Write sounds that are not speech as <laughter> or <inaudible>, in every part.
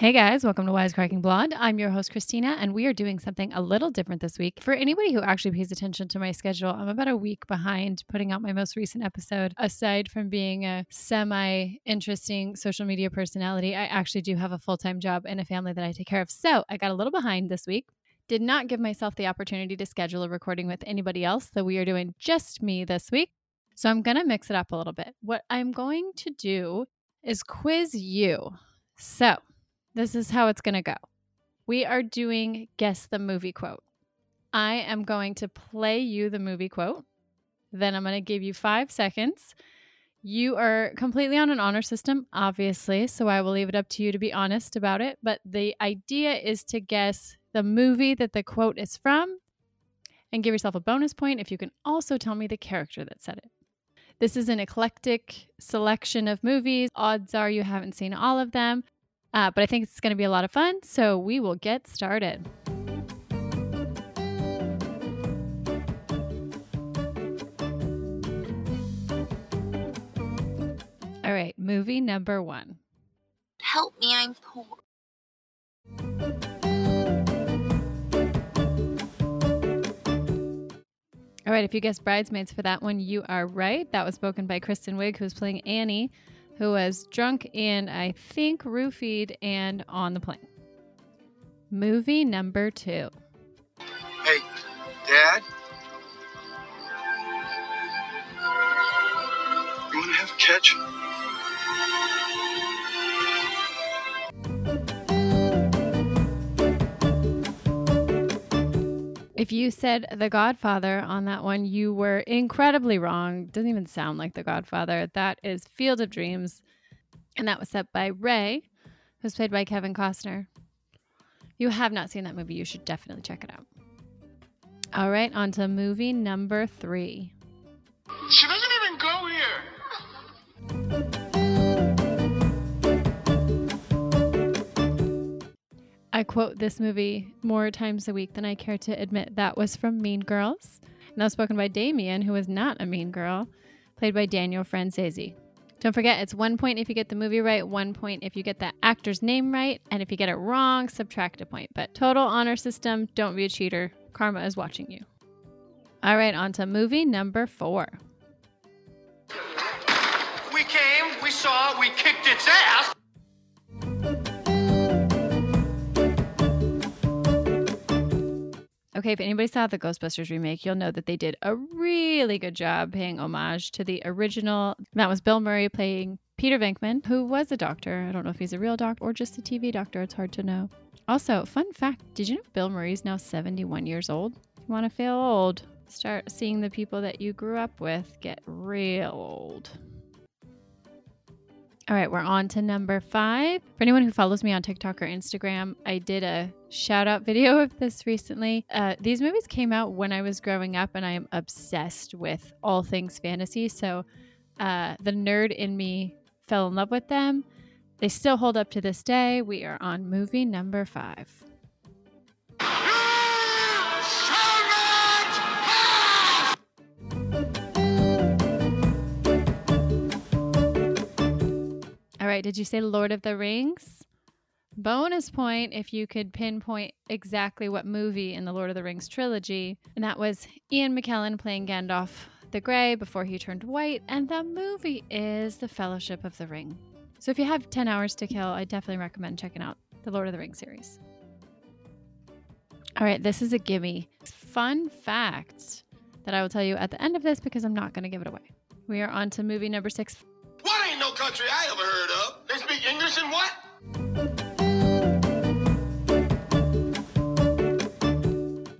Hey guys, welcome to Wisecracking Blonde. I'm your host, Christina, and we are doing something a little different this week. For anybody who actually pays attention to my schedule, I'm about a week behind putting out my most recent episode. Aside from being a semi interesting social media personality, I actually do have a full time job and a family that I take care of. So I got a little behind this week. Did not give myself the opportunity to schedule a recording with anybody else, so we are doing just me this week. So I'm going to mix it up a little bit. What I'm going to do is quiz you. So, this is how it's going to go. We are doing guess the movie quote. I am going to play you the movie quote. Then I'm going to give you five seconds. You are completely on an honor system, obviously, so I will leave it up to you to be honest about it. But the idea is to guess the movie that the quote is from and give yourself a bonus point if you can also tell me the character that said it. This is an eclectic selection of movies. Odds are you haven't seen all of them. Uh, but I think it's going to be a lot of fun. So we will get started. All right, movie number one. Help me, I'm poor. All right, if you guessed Bridesmaids for that one, you are right. That was spoken by Kristen Wiig, who's playing Annie who was drunk and I think roofied and on the plane. Movie number two. Hey, Dad? You want to have a catch? If you said The Godfather on that one, you were incredibly wrong. Doesn't even sound like The Godfather. That is Field of Dreams. And that was set by Ray, who's played by Kevin Costner. You have not seen that movie, you should definitely check it out. All right, on to movie number three. She doesn't even go here. I quote this movie more times a week than I care to admit. That was from Mean Girls. Was spoken by Damian, who was not a mean girl, played by Daniel Franzese. Don't forget, it's one point if you get the movie right, one point if you get the actor's name right, and if you get it wrong, subtract a point. But total honor system, don't be a cheater. Karma is watching you. All right, on to movie number four. We came, we saw, we kicked its ass. Okay, if anybody saw the Ghostbusters remake, you'll know that they did a really good job paying homage to the original. That was Bill Murray playing Peter Venkman, who was a doctor. I don't know if he's a real doctor or just a TV doctor. It's hard to know. Also, fun fact did you know Bill Murray's now 71 years old? If you want to feel old, start seeing the people that you grew up with get real old. All right, we're on to number five. For anyone who follows me on TikTok or Instagram, I did a shout out <laughs> video of this recently. Uh, these movies came out when I was growing up, and I am obsessed with all things fantasy. So uh, the nerd in me fell in love with them. They still hold up to this day. We are on movie number five. Right, did you say Lord of the Rings? Bonus point if you could pinpoint exactly what movie in the Lord of the Rings trilogy. And that was Ian McKellen playing Gandalf the Grey before he turned white. And the movie is The Fellowship of the Ring. So if you have 10 hours to kill, I definitely recommend checking out the Lord of the Rings series. All right, this is a gimme. Fun fact that I will tell you at the end of this because I'm not going to give it away. We are on to movie number six. What ain't no country I ever heard of? They speak English and what?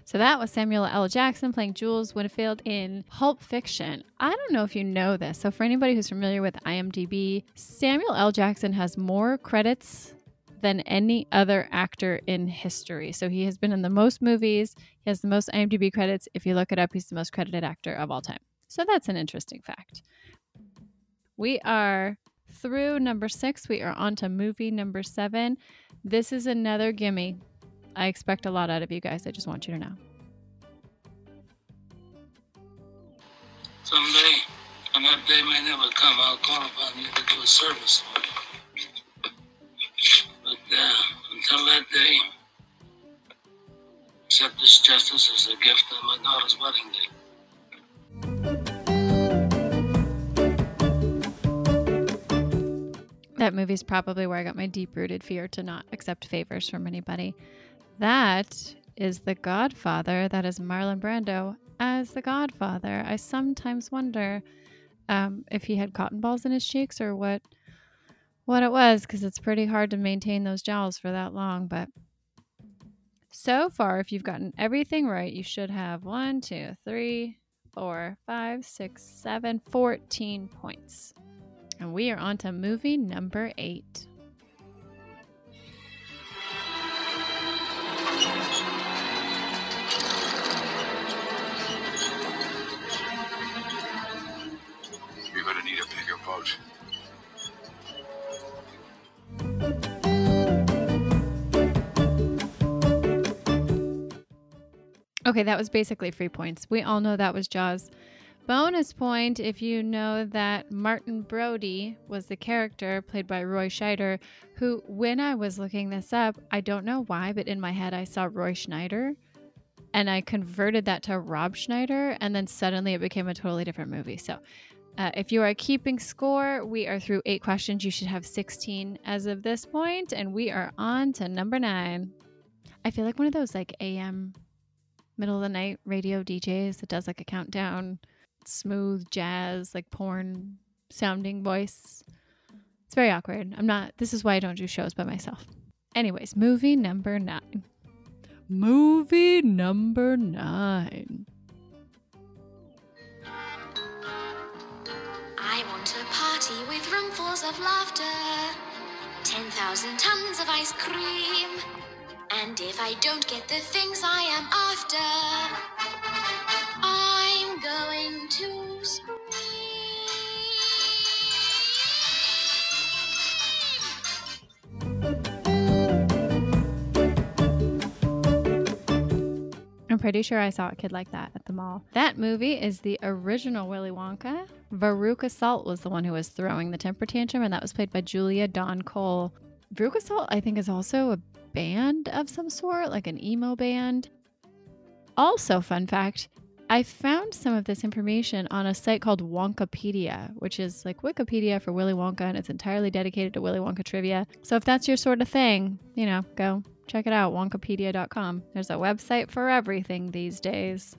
So that was Samuel L. Jackson playing Jules Winfield in Pulp Fiction. I don't know if you know this. So, for anybody who's familiar with IMDb, Samuel L. Jackson has more credits than any other actor in history. So, he has been in the most movies, he has the most IMDb credits. If you look it up, he's the most credited actor of all time. So, that's an interesting fact. We are through number six. We are on to movie number seven. This is another gimme. I expect a lot out of you guys. I just want you to know. Someday, and that day may never come, I'll call upon you to do a service for you. But uh, until that day. Accept this justice as a gift on my daughter's wedding day. That movie's probably where I got my deep rooted fear to not accept favors from anybody. That is The Godfather. That is Marlon Brando as The Godfather. I sometimes wonder um, if he had cotton balls in his cheeks or what what it was because it's pretty hard to maintain those jowls for that long. But so far, if you've gotten everything right, you should have one, two, three, four, five, six, seven, 14 points. And we are on to movie number eight. You're gonna need a bigger boat. Okay, that was basically free points. We all know that was Jaws. Bonus point if you know that Martin Brody was the character played by Roy Scheider, who, when I was looking this up, I don't know why, but in my head I saw Roy Schneider and I converted that to Rob Schneider, and then suddenly it became a totally different movie. So uh, if you are keeping score, we are through eight questions. You should have 16 as of this point, and we are on to number nine. I feel like one of those like AM middle of the night radio DJs that does like a countdown, smooth jazz, like porn sounding voice. It's very awkward. I'm not, this is why I don't do shows by myself. Anyways, movie number nine. Movie number nine. I want a party with roomfuls of laughter, 10,000 tons of ice cream. And if I don't get the things I am after, pretty sure I saw a kid like that at the mall. That movie is the original Willy Wonka. Veruca Salt was the one who was throwing the temper tantrum, and that was played by Julie Dawn Cole. Veruca Salt, I think, is also a band of some sort, like an emo band. Also, fun fact I found some of this information on a site called Wonkapedia, which is like Wikipedia for Willy Wonka, and it's entirely dedicated to Willy Wonka trivia. So if that's your sort of thing, you know, go check it out, wonkapedia.com. There's a website for everything these days.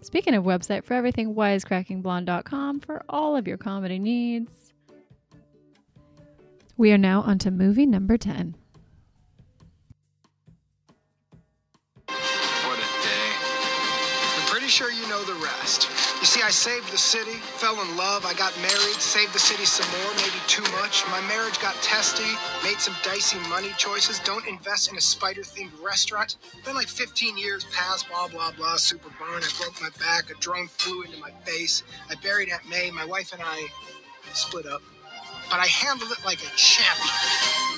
Speaking of website for everything, wisecrackingblonde.com for all of your comedy needs. We are now on to movie number 10. What a day. I'm pretty sure you know the rest. You see, I saved the city, fell in love, I got married, saved the city some more, maybe too much. My marriage got testy, made some dicey money choices, don't invest in a spider themed restaurant. Then, like 15 years passed, blah, blah, blah, super burn. I broke my back, a drone flew into my face. I buried Aunt May, my wife and I split up. But I handled it like a champion.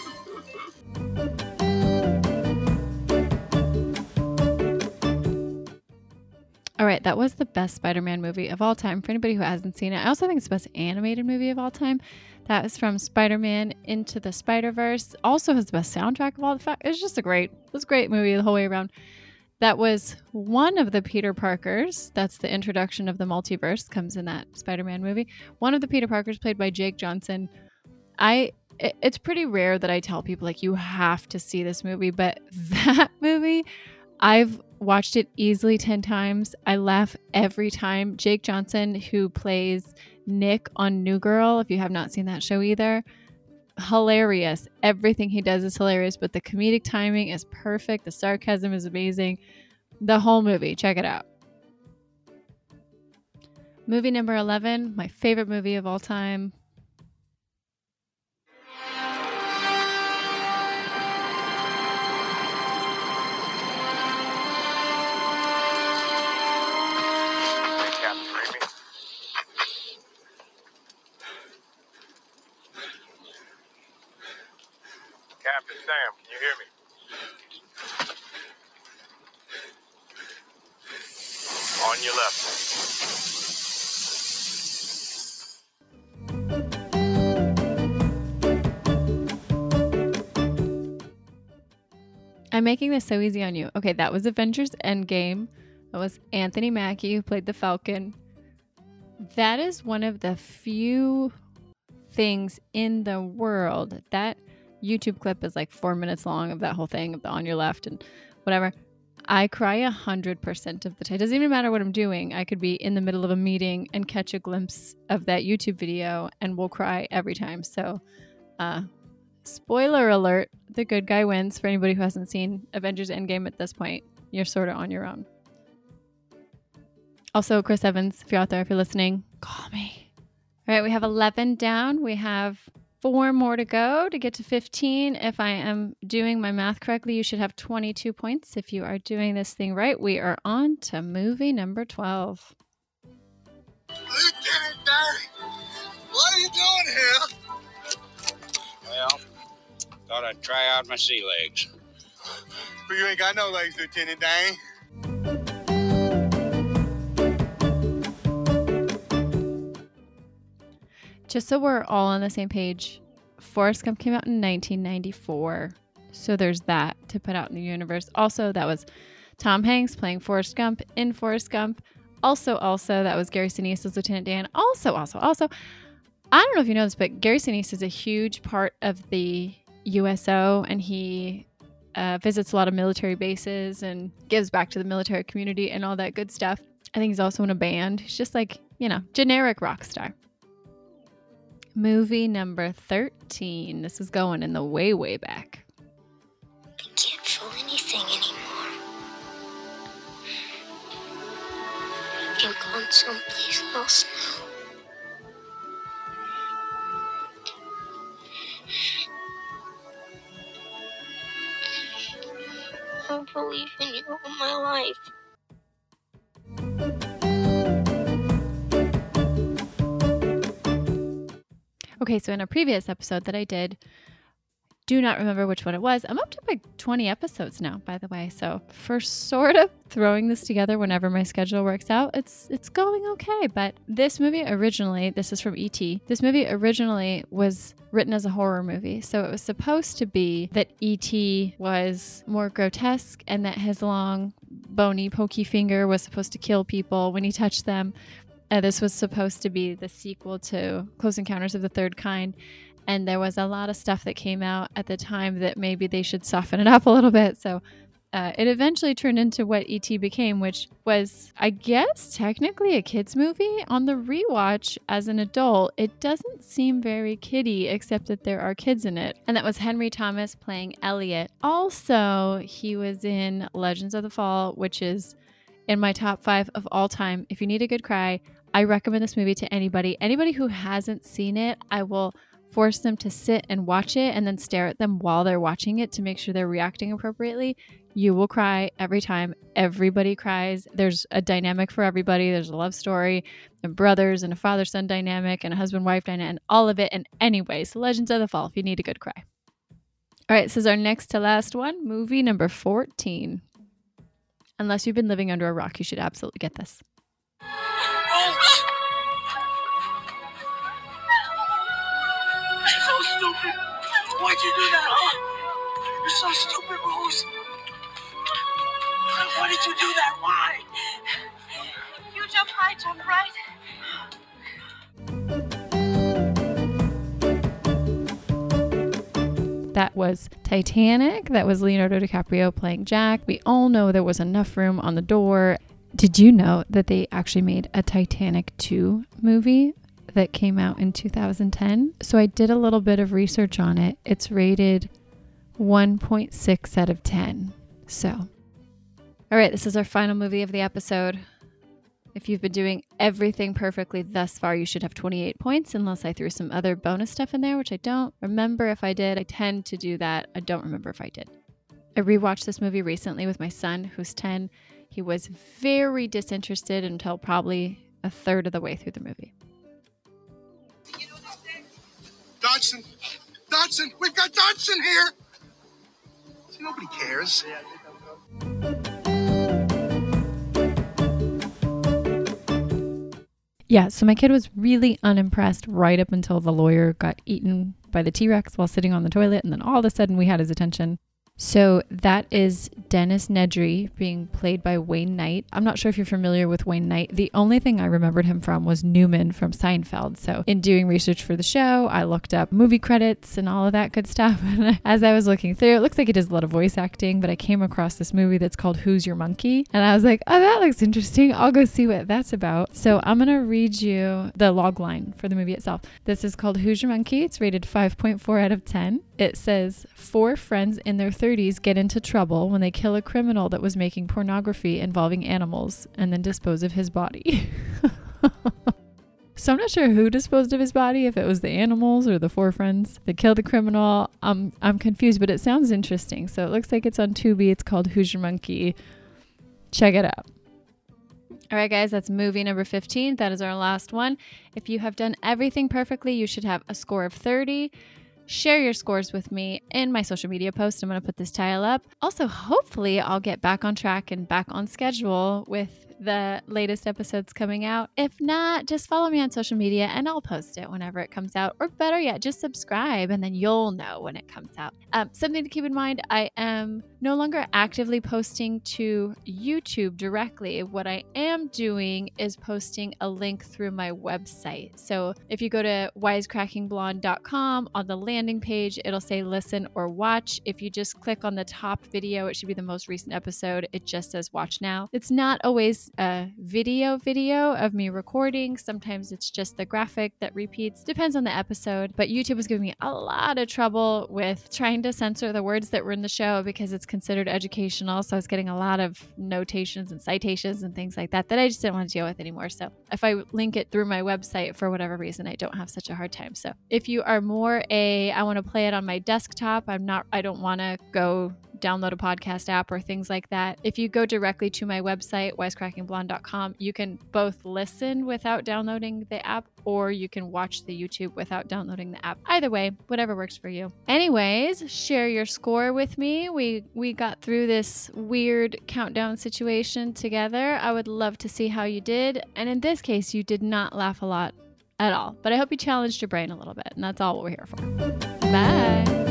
All right, that was the best Spider Man movie of all time for anybody who hasn't seen it. I also think it's the best animated movie of all time. That is from Spider Man Into the Spider Verse. Also has the best soundtrack of all the. Fa- it's just a great, it was a great movie the whole way around. That was one of the Peter Parkers. That's the introduction of the multiverse, comes in that Spider Man movie. One of the Peter Parkers played by Jake Johnson. I. it- It's pretty rare that I tell people like you have to see this movie, but <laughs> that movie, I've watched it easily 10 times. I laugh every time. Jake Johnson, who plays Nick on New Girl, if you have not seen that show either, hilarious. Everything he does is hilarious, but the comedic timing is perfect. The sarcasm is amazing. The whole movie, check it out. Movie number 11, my favorite movie of all time. On your left. I'm making this so easy on you. Okay, that was Avengers Endgame. That was Anthony Mackie who played the Falcon. That is one of the few things in the world. That YouTube clip is like four minutes long of that whole thing of the on your left and whatever. I cry a hundred percent of the time. It doesn't even matter what I'm doing. I could be in the middle of a meeting and catch a glimpse of that YouTube video and will cry every time. So, uh, spoiler alert: the good guy wins. For anybody who hasn't seen Avengers Endgame at this point, you're sort of on your own. Also, Chris Evans, if you're out there, if you're listening, call me. All right, we have 11 down. We have four more to go to get to 15. If I am doing my math correctly, you should have 22 points. If you are doing this thing right, we are on to movie number 12. Lieutenant Danny, what are you doing here? Well, thought I'd try out my sea legs. But you ain't got no legs, Lieutenant Danny. Just so we're all on the same page, Forrest Gump came out in 1994. So there's that to put out in the universe. Also, that was Tom Hanks playing Forrest Gump in Forrest Gump. Also, also, that was Gary Sinise as Lieutenant Dan. Also, also, also, I don't know if you know this, but Gary Sinise is a huge part of the USO and he uh, visits a lot of military bases and gives back to the military community and all that good stuff. I think he's also in a band. He's just like, you know, generic rock star. Movie number 13. This is going in the way, way back. I can't feel anything anymore. You're gone someplace else now. I believe in you all my life. Okay, so in a previous episode that I did, do not remember which one it was. I'm up to like 20 episodes now, by the way. So for sort of throwing this together whenever my schedule works out, it's it's going okay. But this movie originally, this is from ET. This movie originally was written as a horror movie. So it was supposed to be that ET was more grotesque and that his long bony pokey finger was supposed to kill people when he touched them. Uh, this was supposed to be the sequel to Close Encounters of the Third Kind. And there was a lot of stuff that came out at the time that maybe they should soften it up a little bit. So uh, it eventually turned into what E.T. became, which was, I guess, technically a kid's movie. On the rewatch as an adult, it doesn't seem very kiddie, except that there are kids in it. And that was Henry Thomas playing Elliott. Also, he was in Legends of the Fall, which is in my top five of all time. If you need a good cry, I recommend this movie to anybody. Anybody who hasn't seen it, I will force them to sit and watch it and then stare at them while they're watching it to make sure they're reacting appropriately. You will cry every time. Everybody cries. There's a dynamic for everybody. There's a love story, and brothers, and a father son dynamic, and a husband wife dynamic, and all of it. And, anyways, Legends of the Fall if you need a good cry. All right, this is our next to last one movie number 14. Unless you've been living under a rock, you should absolutely get this. Why'd you do that, huh? You're so stupid, Rose. Why did you do that? Why? You jump high, jump right. That was Titanic. That was Leonardo DiCaprio playing Jack. We all know there was enough room on the door. Did you know that they actually made a Titanic 2 movie that came out in 2010? So I did a little bit of research on it. It's rated 1.6 out of 10. So, all right, this is our final movie of the episode. If you've been doing everything perfectly thus far, you should have 28 points, unless I threw some other bonus stuff in there, which I don't remember if I did. I tend to do that. I don't remember if I did. I rewatched this movie recently with my son, who's 10. He was very disinterested until probably a third of the way through the movie. Dodson! Dodson! We've got Dodson here! See, nobody cares. Yeah, so my kid was really unimpressed right up until the lawyer got eaten by the T Rex while sitting on the toilet, and then all of a sudden we had his attention. So that is Dennis Nedry being played by Wayne Knight. I'm not sure if you're familiar with Wayne Knight. The only thing I remembered him from was Newman from Seinfeld. So in doing research for the show, I looked up movie credits and all of that good stuff. <laughs> And as I was looking through, it looks like he does a lot of voice acting, but I came across this movie that's called Who's Your Monkey? And I was like, oh, that looks interesting. I'll go see what that's about. So I'm going to read you the log line for the movie itself. This is called Who's Your Monkey? It's rated 5.4 out of 10. It says, Four friends in their 30s get into trouble when they kill a criminal that was making pornography involving animals and then dispose of his body. <laughs> so I'm not sure who disposed of his body, if it was the animals or the four friends that killed the criminal. Um, I'm confused, but it sounds interesting. So it looks like it's on Tubi. It's called Who's Your Monkey? Check it out. All right, guys, that's movie number 15. That is our last one. If you have done everything perfectly, you should have a score of 30 share your scores with me in my social media post. I'm going to put this tile up. Also, hopefully, I'll get back on track and back on schedule with the latest episodes coming out. If not, just follow me on social media and I'll post it whenever it comes out. Or better yet, just subscribe and then you'll know when it comes out. Um, something to keep in mind I am no longer actively posting to YouTube directly. What I am doing is posting a link through my website. So if you go to wisecrackingblonde.com on the landing page, it'll say listen or watch. If you just click on the top video, it should be the most recent episode. It just says watch now. It's not always a video video of me recording. Sometimes it's just the graphic that repeats. Depends on the episode. But YouTube was giving me a lot of trouble with trying to censor the words that were in the show because it's considered educational. So I was getting a lot of notations and citations and things like that that I just didn't want to deal with anymore. So if I link it through my website for whatever reason, I don't have such a hard time. So if you are more a, I want to play it on my desktop, I'm not, I don't want to go download a podcast app or things like that. If you go directly to my website, wisecrackingblonde.com, you can both listen without downloading the app or you can watch the YouTube without downloading the app. Either way, whatever works for you. Anyways, share your score with me. We we got through this weird countdown situation together. I would love to see how you did. And in this case, you did not laugh a lot at all. But I hope you challenged your brain a little bit, and that's all what we're here for. Bye.